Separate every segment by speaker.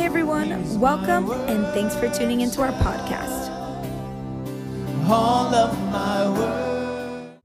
Speaker 1: Hey everyone, welcome and thanks for tuning into our podcast.
Speaker 2: all of my world.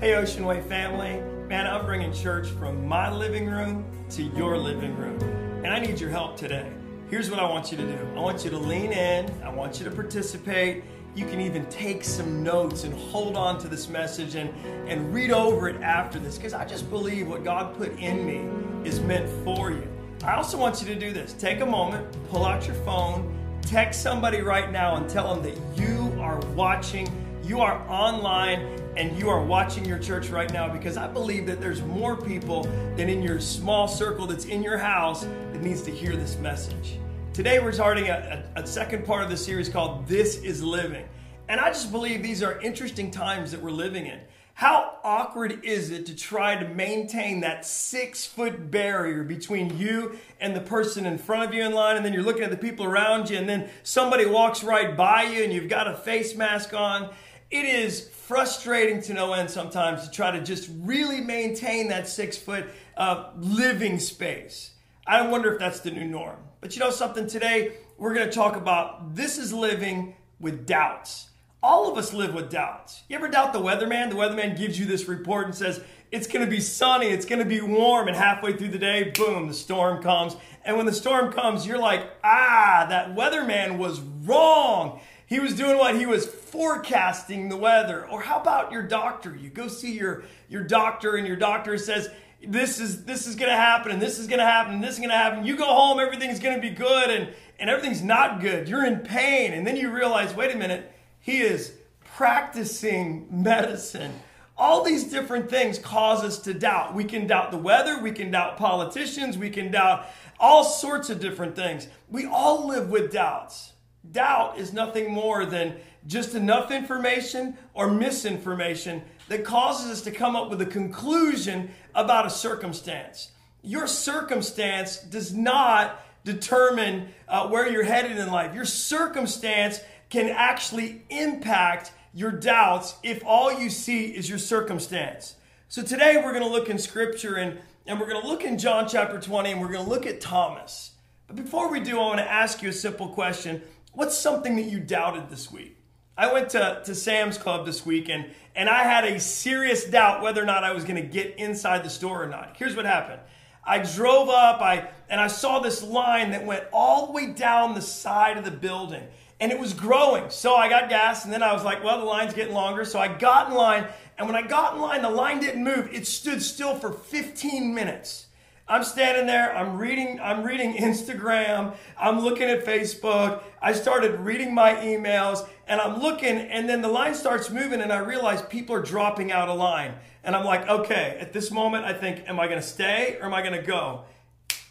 Speaker 3: Hey, Ocean Way family. Man, I'm bringing church from my living room to your living room. And I need your help today. Here's what I want you to do I want you to lean in, I want you to participate. You can even take some notes and hold on to this message and, and read over it after this because I just believe what God put in me is meant for you. I also want you to do this take a moment, pull out your phone, text somebody right now and tell them that you are watching, you are online, and you are watching your church right now because I believe that there's more people than in your small circle that's in your house that needs to hear this message. Today we're starting a, a, a second part of the series called This is Living. And I just believe these are interesting times that we're living in. How awkward is it to try to maintain that six foot barrier between you and the person in front of you in line, and then you're looking at the people around you, and then somebody walks right by you and you've got a face mask on? It is frustrating to no end sometimes to try to just really maintain that six foot uh, living space. I wonder if that's the new norm. But you know something? Today we're going to talk about this is living with doubts. All of us live with doubts. You ever doubt the weatherman? The weatherman gives you this report and says, it's going to be sunny, it's going to be warm, and halfway through the day, boom, the storm comes. And when the storm comes, you're like, ah, that weatherman was wrong. He was doing what? He was forecasting the weather. Or how about your doctor? You go see your, your doctor, and your doctor says, this is this is gonna happen and this is gonna happen and this is gonna happen. You go home, everything's gonna be good, and, and everything's not good. You're in pain, and then you realize, wait a minute, he is practicing medicine. All these different things cause us to doubt. We can doubt the weather, we can doubt politicians, we can doubt all sorts of different things. We all live with doubts. Doubt is nothing more than just enough information or misinformation that causes us to come up with a conclusion about a circumstance. Your circumstance does not determine uh, where you're headed in life. Your circumstance can actually impact your doubts if all you see is your circumstance. So today we're going to look in scripture and, and we're going to look in John chapter 20 and we're going to look at Thomas. But before we do, I want to ask you a simple question. What's something that you doubted this week? I went to, to Sam's Club this week and, and I had a serious doubt whether or not I was going to get inside the store or not. Here's what happened. I drove up I, and I saw this line that went all the way down the side of the building and it was growing. So I got gas and then I was like, well, the line's getting longer. So I got in line and when I got in line, the line didn't move. It stood still for 15 minutes. I'm standing there, I'm reading, I'm reading Instagram, I'm looking at Facebook, I started reading my emails, and I'm looking, and then the line starts moving, and I realize people are dropping out of line. And I'm like, okay, at this moment, I think, am I gonna stay or am I gonna go?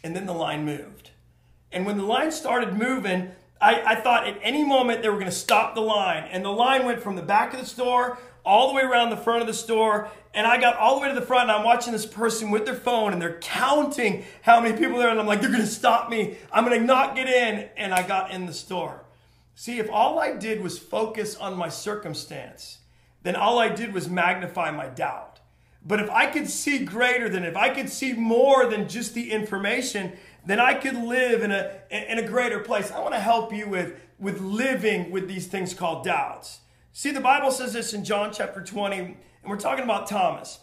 Speaker 3: And then the line moved. And when the line started moving, I, I thought at any moment they were gonna stop the line. And the line went from the back of the store all the way around the front of the store. And I got all the way to the front and I'm watching this person with their phone and they're counting how many people there. And I'm like, they're to stop me. I'm to not get in. And I got in the store. See, if all I did was focus on my circumstance, then all I did was magnify my doubt. But if I could see greater than, if I could see more than just the information, then I could live in a, in a greater place. I want to help you with, with living with these things called doubts. See, the Bible says this in John chapter 20, and we're talking about Thomas.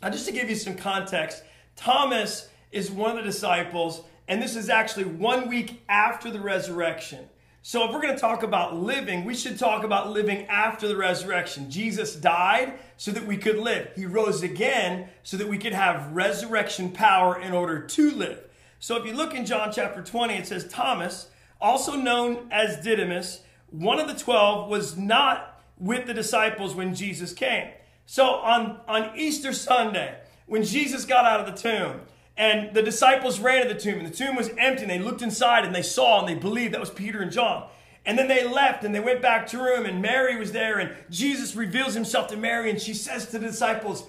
Speaker 3: Now, just to give you some context, Thomas is one of the disciples, and this is actually one week after the resurrection. So, if we're going to talk about living, we should talk about living after the resurrection. Jesus died so that we could live, He rose again so that we could have resurrection power in order to live. So, if you look in John chapter 20, it says, Thomas, also known as Didymus, one of the twelve, was not with the disciples when Jesus came. So on, on Easter Sunday, when Jesus got out of the tomb, and the disciples ran to the tomb, and the tomb was empty, and they looked inside and they saw and they believed that was Peter and John. And then they left and they went back to room, and Mary was there, and Jesus reveals himself to Mary, and she says to the disciples,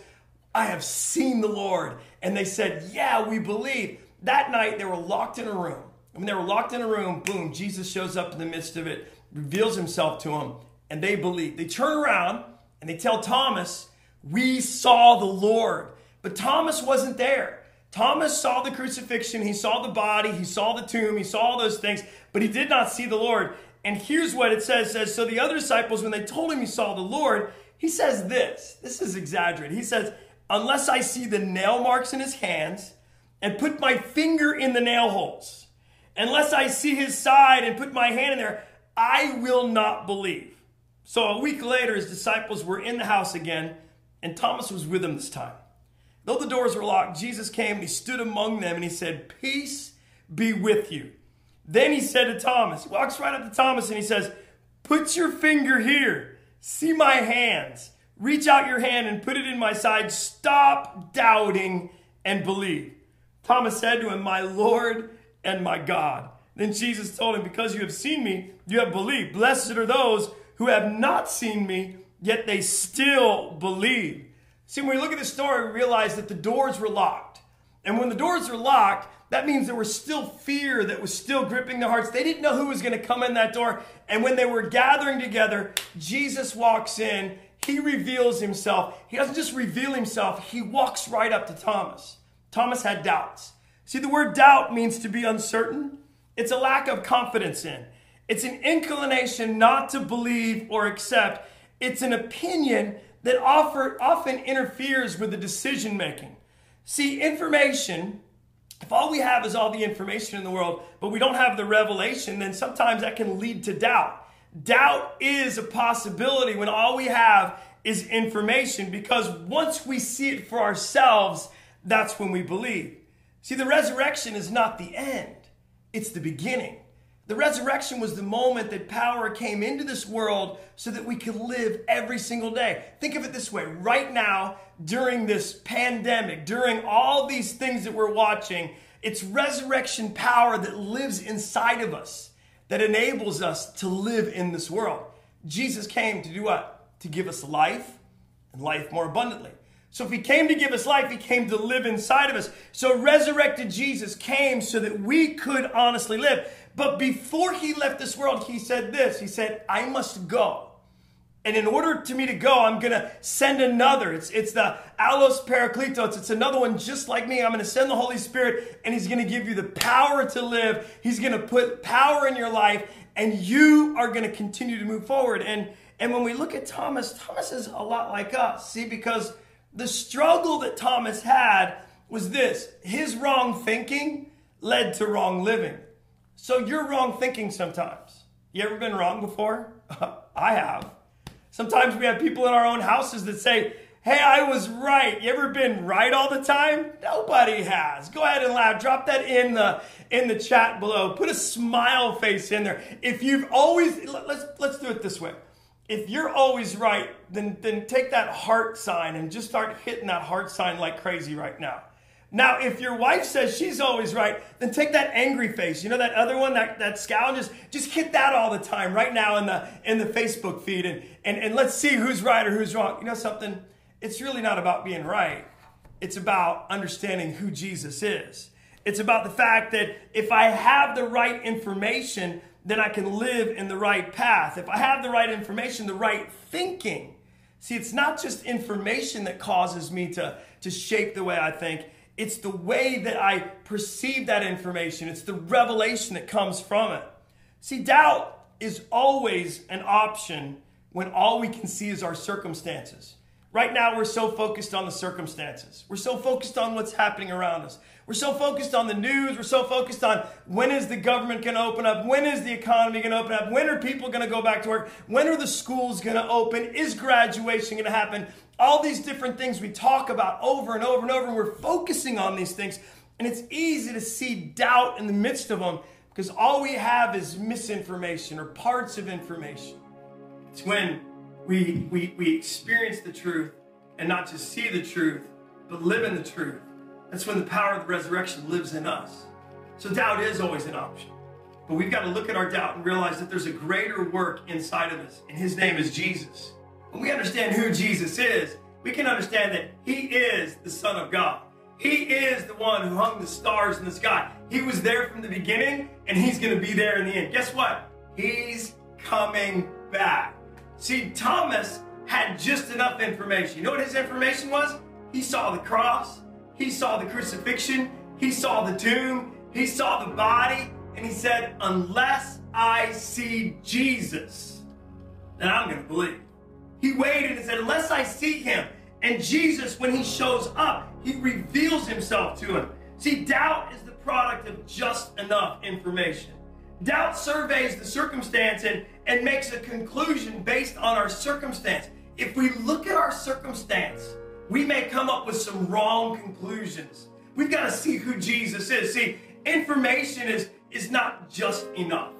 Speaker 3: I have seen the Lord. And they said, Yeah, we believe. That night they were locked in a room. And when they were locked in a room, boom, Jesus shows up in the midst of it, reveals himself to them, and they believe. They turn around and they tell Thomas, We saw the Lord. But Thomas wasn't there. Thomas saw the crucifixion, he saw the body, he saw the tomb, he saw all those things, but he did not see the Lord. And here's what it says, it says so the other disciples when they told him he saw the Lord, he says this. This is exaggerated. He says, "Unless I see the nail marks in his hands and put my finger in the nail holes, unless I see his side and put my hand in there, I will not believe." So a week later his disciples were in the house again, and Thomas was with them this time. Though the doors were locked, Jesus came and he stood among them and he said, Peace be with you. Then he said to Thomas, walks right up to Thomas and he says, Put your finger here. See my hands. Reach out your hand and put it in my side. Stop doubting and believe. Thomas said to him, My Lord and my God. Then Jesus told him, Because you have seen me, you have believed. Blessed are those who have not seen me, yet they still believe. See, when we look at the story, we realize that the doors were locked. And when the doors are locked, that means there was still fear that was still gripping their hearts. They didn't know who was going to come in that door. And when they were gathering together, Jesus walks in. He reveals himself. He doesn't just reveal himself, he walks right up to Thomas. Thomas had doubts. See, the word doubt means to be uncertain, it's a lack of confidence in, it's an inclination not to believe or accept, it's an opinion that offer, often interferes with the decision making. See, information, if all we have is all the information in the world, but we don't have the revelation, then sometimes that can lead to doubt. Doubt is a possibility when all we have is information because once we see it for ourselves, that's when we believe. See, the resurrection is not the end, it's the beginning. The resurrection was the moment that power came into this world so that we could live every single day. Think of it this way right now, during this pandemic, during all these things that we're watching, it's resurrection power that lives inside of us that enables us to live in this world. Jesus came to do what? To give us life and life more abundantly. So if he came to give us life, he came to live inside of us. So resurrected Jesus came so that we could honestly live. But before he left this world, he said this. He said, I must go. And in order to me to go, I'm going to send another. It's, it's the Allos Parakletos. It's another one just like me. I'm going to send the Holy Spirit and he's going to give you the power to live. He's going to put power in your life and you are going to continue to move forward. And, and when we look at Thomas, Thomas is a lot like us. See, because the struggle that Thomas had was this his wrong thinking led to wrong living. So you're wrong thinking sometimes. You ever been wrong before? I have. Sometimes we have people in our own houses that say, Hey, I was right. You ever been right all the time? Nobody has. Go ahead and laugh. Drop that in the in the chat below. Put a smile face in there. If you've always let's let's do it this way if you're always right, then, then take that heart sign and just start hitting that heart sign like crazy right now. Now, if your wife says she's always right, then take that angry face. You know that other one, that, that scowl, just, just hit that all the time right now in the in the Facebook feed and, and, and let's see who's right or who's wrong. You know something? It's really not about being right. It's about understanding who Jesus is. It's about the fact that if I have the right information, then I can live in the right path. If I have the right information, the right thinking. See, it's not just information that causes me to, to shape the way I think, it's the way that I perceive that information, it's the revelation that comes from it. See, doubt is always an option when all we can see is our circumstances. Right now, we're so focused on the circumstances. We're so focused on what's happening around us. We're so focused on the news. We're so focused on when is the government going to open up? When is the economy going to open up? When are people going to go back to work? When are the schools going to open? Is graduation going to happen? All these different things we talk about over and over and over. And we're focusing on these things. And it's easy to see doubt in the midst of them because all we have is misinformation or parts of information. It's when we, we, we experience the truth and not just see the truth, but live in the truth. That's when the power of the resurrection lives in us. So doubt is always an option. But we've got to look at our doubt and realize that there's a greater work inside of us, and his name is Jesus. When we understand who Jesus is, we can understand that he is the Son of God. He is the one who hung the stars in the sky. He was there from the beginning, and he's going to be there in the end. Guess what? He's coming back. See, Thomas had just enough information. You know what his information was? He saw the cross, he saw the crucifixion, he saw the tomb, he saw the body, and he said, Unless I see Jesus, then I'm going to believe. He waited and said, Unless I see him. And Jesus, when he shows up, he reveals himself to him. See, doubt is the product of just enough information. Doubt surveys the circumstance and, and makes a conclusion based on our circumstance. If we look at our circumstance, we may come up with some wrong conclusions. We've got to see who Jesus is. See, information is, is not just enough.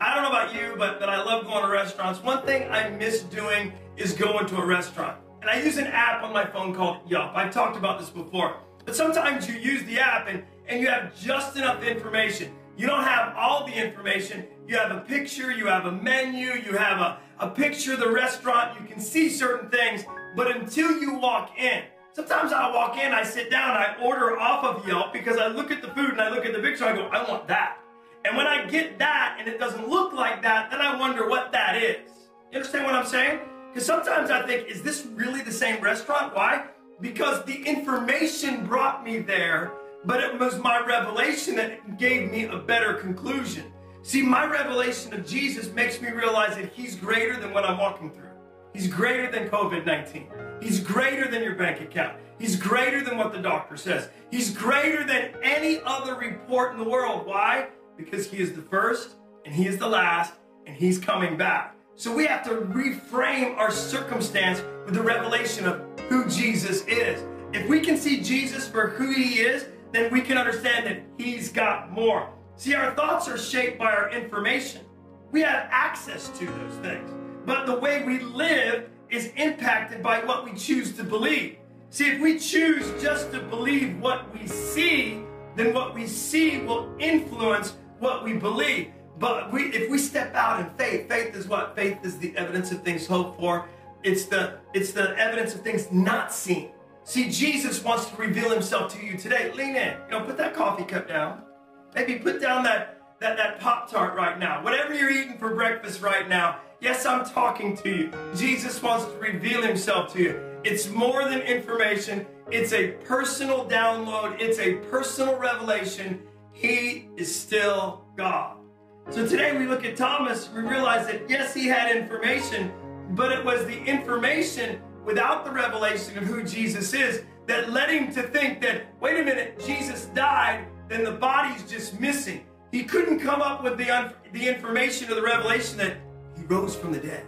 Speaker 3: I don't know about you, but, but I love going to restaurants. One thing I miss doing is going to a restaurant. And I use an app on my phone called Yelp. I've talked about this before. But sometimes you use the app and, and you have just enough information. You don't have all the information. You have a picture, you have a menu, you have a, a picture of the restaurant, you can see certain things, but until you walk in, sometimes I walk in, I sit down, I order off of Yelp because I look at the food and I look at the picture, I go, I want that. And when I get that and it doesn't look like that, then I wonder what that is. You understand what I'm saying? Because sometimes I think, is this really the same restaurant? Why? Because the information brought me there but it was my revelation that gave me a better conclusion. See, my revelation of Jesus makes me realize that He's greater than what I'm walking through. He's greater than COVID 19. He's greater than your bank account. He's greater than what the doctor says. He's greater than any other report in the world. Why? Because He is the first and He is the last and He's coming back. So we have to reframe our circumstance with the revelation of who Jesus is. If we can see Jesus for who He is, then we can understand that He's got more. See, our thoughts are shaped by our information. We have access to those things. But the way we live is impacted by what we choose to believe. See, if we choose just to believe what we see, then what we see will influence what we believe. But we, if we step out in faith, faith is what? Faith is the evidence of things hoped for. It's the it's the evidence of things not seen. See, Jesus wants to reveal himself to you today. Lean in. You know, put that coffee cup down. Maybe put down that, that, that Pop Tart right now. Whatever you're eating for breakfast right now. Yes, I'm talking to you. Jesus wants to reveal himself to you. It's more than information, it's a personal download, it's a personal revelation. He is still God. So today we look at Thomas, we realize that yes, he had information, but it was the information without the revelation of who Jesus is that led him to think that, wait a minute, Jesus died, then the body's just missing. He couldn't come up with the, the information or the revelation that he rose from the dead.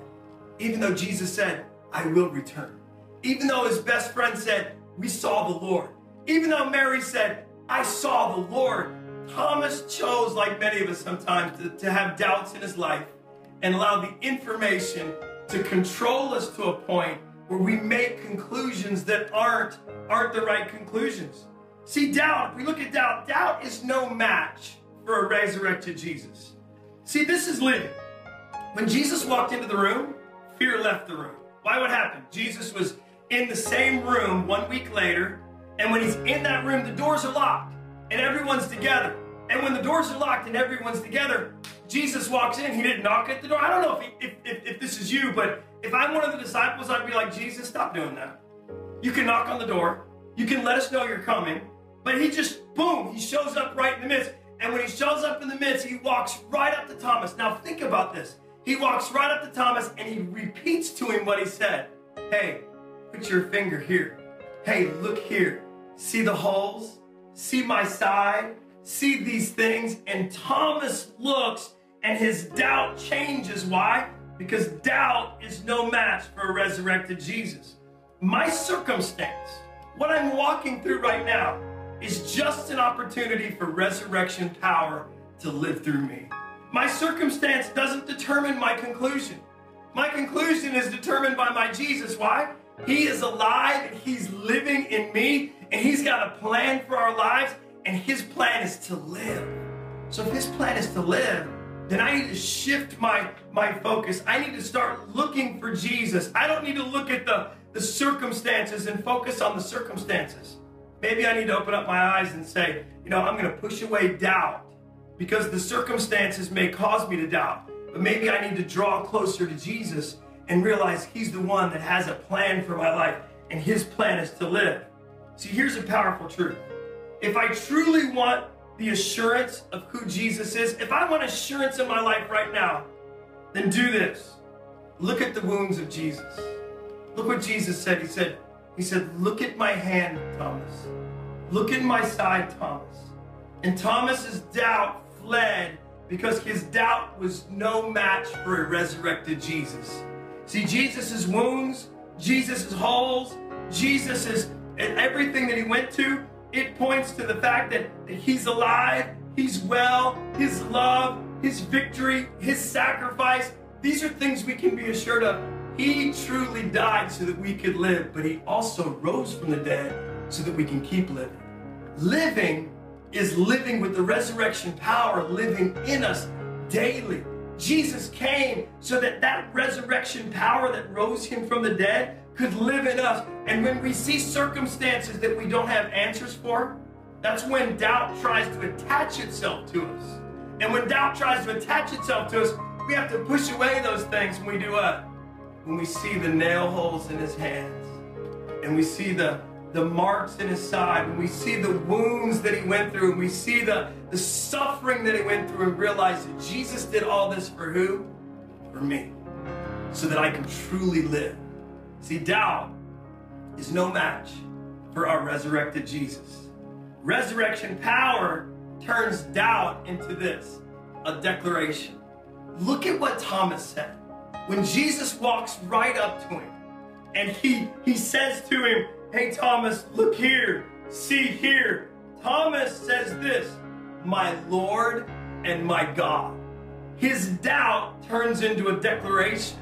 Speaker 3: Even though Jesus said, I will return. Even though his best friend said, We saw the Lord. Even though Mary said, I saw the Lord. Thomas chose, like many of us sometimes, to, to have doubts in his life and allow the information to control us to a point where we make conclusions that aren't aren't the right conclusions. See, doubt, we look at doubt, doubt is no match for a resurrected Jesus. See, this is living. When Jesus walked into the room, fear left the room. Why what happened? Jesus was in the same room one week later, and when he's in that room, the doors are locked and everyone's together. And when the doors are locked and everyone's together, Jesus walks in. He didn't knock at the door. I don't know if, he, if, if, if this is you, but if I'm one of the disciples, I'd be like, Jesus, stop doing that. You can knock on the door. You can let us know you're coming. But he just, boom, he shows up right in the midst. And when he shows up in the midst, he walks right up to Thomas. Now think about this. He walks right up to Thomas and he repeats to him what he said. Hey, put your finger here. Hey, look here. See the holes? See my side? See these things? And Thomas looks and his doubt changes. Why? Because doubt is no match for a resurrected Jesus. My circumstance, what I'm walking through right now, is just an opportunity for resurrection power to live through me. My circumstance doesn't determine my conclusion. My conclusion is determined by my Jesus. Why? He is alive and He's living in me, and He's got a plan for our lives, and His plan is to live. So if His plan is to live, then I need to shift my, my focus. I need to start looking for Jesus. I don't need to look at the, the circumstances and focus on the circumstances. Maybe I need to open up my eyes and say, you know, I'm going to push away doubt because the circumstances may cause me to doubt. But maybe I need to draw closer to Jesus and realize He's the one that has a plan for my life, and His plan is to live. See, here's a powerful truth. If I truly want the assurance of who Jesus is, if I want assurance in my life right now, then do this. Look at the wounds of Jesus. Look what Jesus said. He said, He said, Look at my hand, Thomas. Look at my side, Thomas. And Thomas's doubt fled because his doubt was no match for a resurrected Jesus. See, Jesus' wounds, Jesus' holes, Jesus' and everything that he went to, it points to the fact that he's alive, he's well, his love, his victory, his sacrifice. These are things we can be assured of. He truly died so that we could live, but he also rose from the dead so that we can keep living. Living is living with the resurrection power living in us daily. Jesus came so that that resurrection power that rose him from the dead could live in us. And when we see circumstances that we don't have answers for, that's when doubt tries to attach itself to us. And when doubt tries to attach itself to us, we have to push away those things when we do what? When we see the nail holes in his hands and we see the the marks in his side, when we see the wounds that he went through, and we see the, the suffering that he went through, and realize that Jesus did all this for who? For me. So that I can truly live. See, doubt is no match for our resurrected Jesus. Resurrection power turns doubt into this a declaration. Look at what Thomas said. When Jesus walks right up to him and he, he says to him, Hey, Thomas, look here, see here. Thomas says this, my Lord and my God. His doubt turns into a declaration.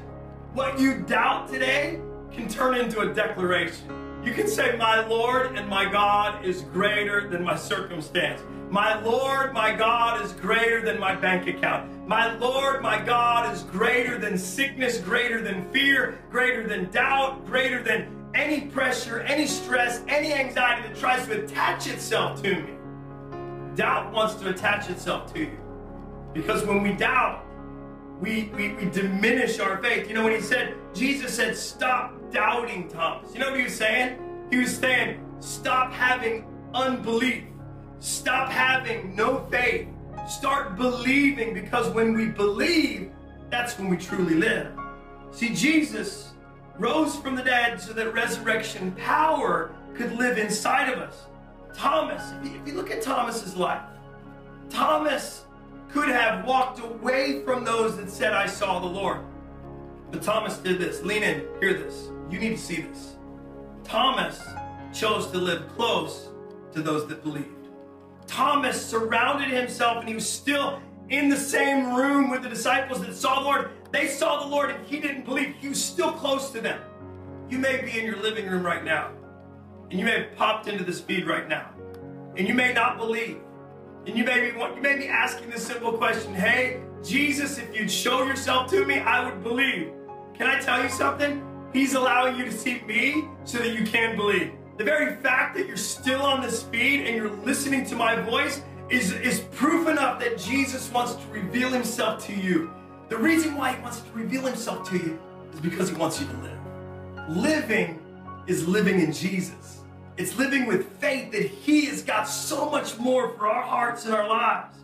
Speaker 3: What you doubt today can turn into a declaration. You can say, My Lord and my God is greater than my circumstance. My Lord, my God is greater than my bank account. My Lord, my God is greater than sickness, greater than fear, greater than doubt, greater than any pressure, any stress, any anxiety that tries to attach itself to me. Doubt wants to attach itself to you. Because when we doubt, we, we, we diminish our faith. You know, when he said, Jesus said, stop doubting, Thomas. You know what he was saying? He was saying, stop having unbelief. Stop having no faith. Start believing because when we believe, that's when we truly live. See, Jesus rose from the dead so that resurrection power could live inside of us. Thomas, if you, if you look at Thomas's life, Thomas could have walked away from those that said, I saw the Lord. But Thomas did this. Lean in, hear this. You need to see this. Thomas chose to live close to those that believed. Thomas surrounded himself and he was still in the same room with the disciples that saw the Lord. They saw the Lord and he didn't believe. He was still close to them. You may be in your living room right now, and you may have popped into this feed right now, and you may not believe. And you may be you may be asking this simple question, hey, Jesus, if you'd show yourself to me, I would believe. Can I tell you something? He's allowing you to see me so that you can believe. The very fact that you're still on this feed and you're listening to my voice is, is proof enough that Jesus wants to reveal himself to you. The reason why he wants to reveal himself to you is because he wants you to live. Living is living in Jesus. It's living with faith that he has got so much more for our hearts and our lives.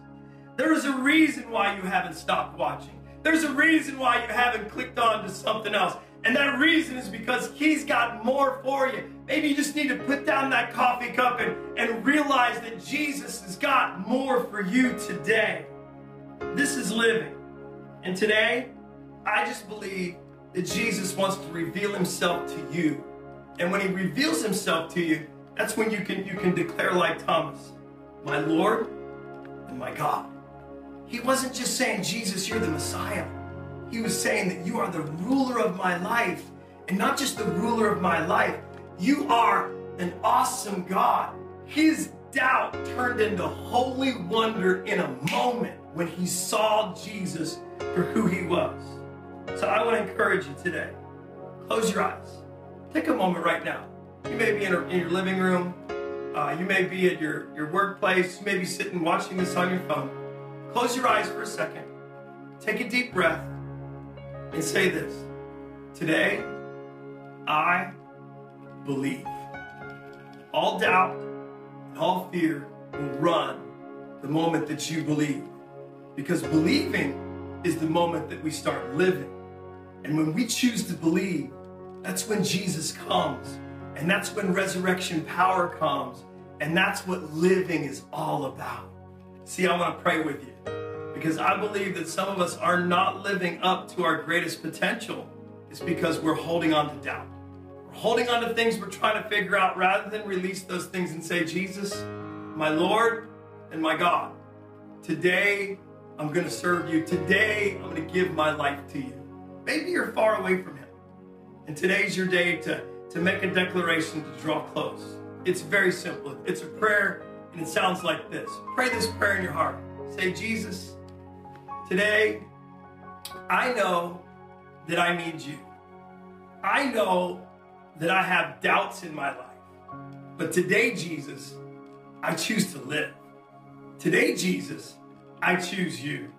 Speaker 3: There is a reason why you haven't stopped watching. There's a reason why you haven't clicked on to something else. And that reason is because he's got more for you. Maybe you just need to put down that coffee cup and, and realize that Jesus has got more for you today. This is living. And today, I just believe that Jesus wants to reveal himself to you. And when he reveals himself to you, that's when you can you can declare like Thomas, my Lord and my God. He wasn't just saying, Jesus, you're the Messiah. He was saying that you are the ruler of my life. And not just the ruler of my life, you are an awesome God. His doubt turned into holy wonder in a moment when he saw Jesus for who he was. So I want to encourage you today. Close your eyes. Take a moment right now. You may be in, a, in your living room. Uh, you may be at your, your workplace. You may be sitting watching this on your phone. Close your eyes for a second. Take a deep breath and say this Today, I believe. All doubt and all fear will run the moment that you believe. Because believing is the moment that we start living. And when we choose to believe, that's when Jesus comes. And that's when resurrection power comes. And that's what living is all about. See, I want to pray with you because I believe that some of us are not living up to our greatest potential. It's because we're holding on to doubt. We're holding on to things we're trying to figure out rather than release those things and say, Jesus, my Lord and my God, today I'm going to serve you. Today I'm going to give my life to you. Maybe you're far away from Him. And today's your day to, to make a declaration to draw close. It's very simple. It's a prayer, and it sounds like this Pray this prayer in your heart. Say, Jesus, today I know that I need you. I know that I have doubts in my life. But today, Jesus, I choose to live. Today, Jesus, I choose you.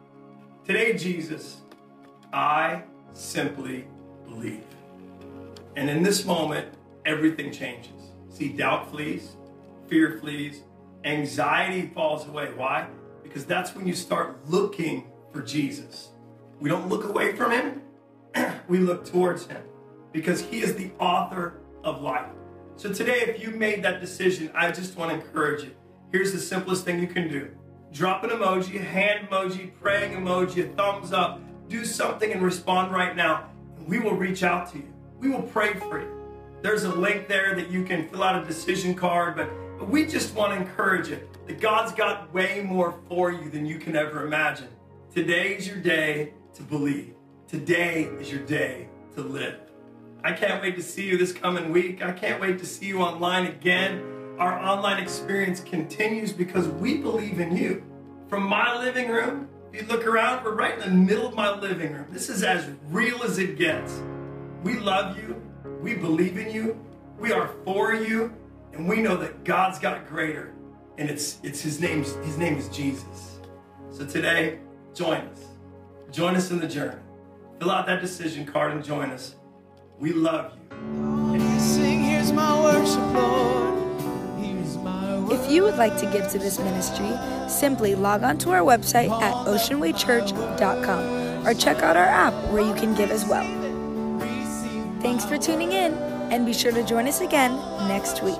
Speaker 3: Today, Jesus, I simply believe. And in this moment, everything changes. See, doubt flees, fear flees, anxiety falls away. Why? Because that's when you start looking for Jesus. We don't look away from him, we look towards him because he is the author of life. So today, if you made that decision, I just want to encourage you. Here's the simplest thing you can do drop an emoji, hand emoji, praying emoji, a thumbs up. Do something and respond right now. We will reach out to you. We will pray for you. There's a link there that you can fill out a decision card, but, but we just want to encourage you that God's got way more for you than you can ever imagine. Today is your day to believe. Today is your day to live. I can't wait to see you this coming week. I can't wait to see you online again. Our online experience continues because we believe in you. From my living room, if you look around, we're right in the middle of my living room. This is as real as it gets. We love you. We believe in you. We are for you. And we know that God's got greater. And it's it's his name's his name is Jesus. So today, join us. Join us in the journey. Fill out that decision card and join us. We love you.
Speaker 2: Sing, here's my worship, Lord.
Speaker 1: If you would like to give to this ministry, simply log on to our website at oceanwaychurch.com or check out our app where you can give as well. Thanks for tuning in, and be sure to join us again next week.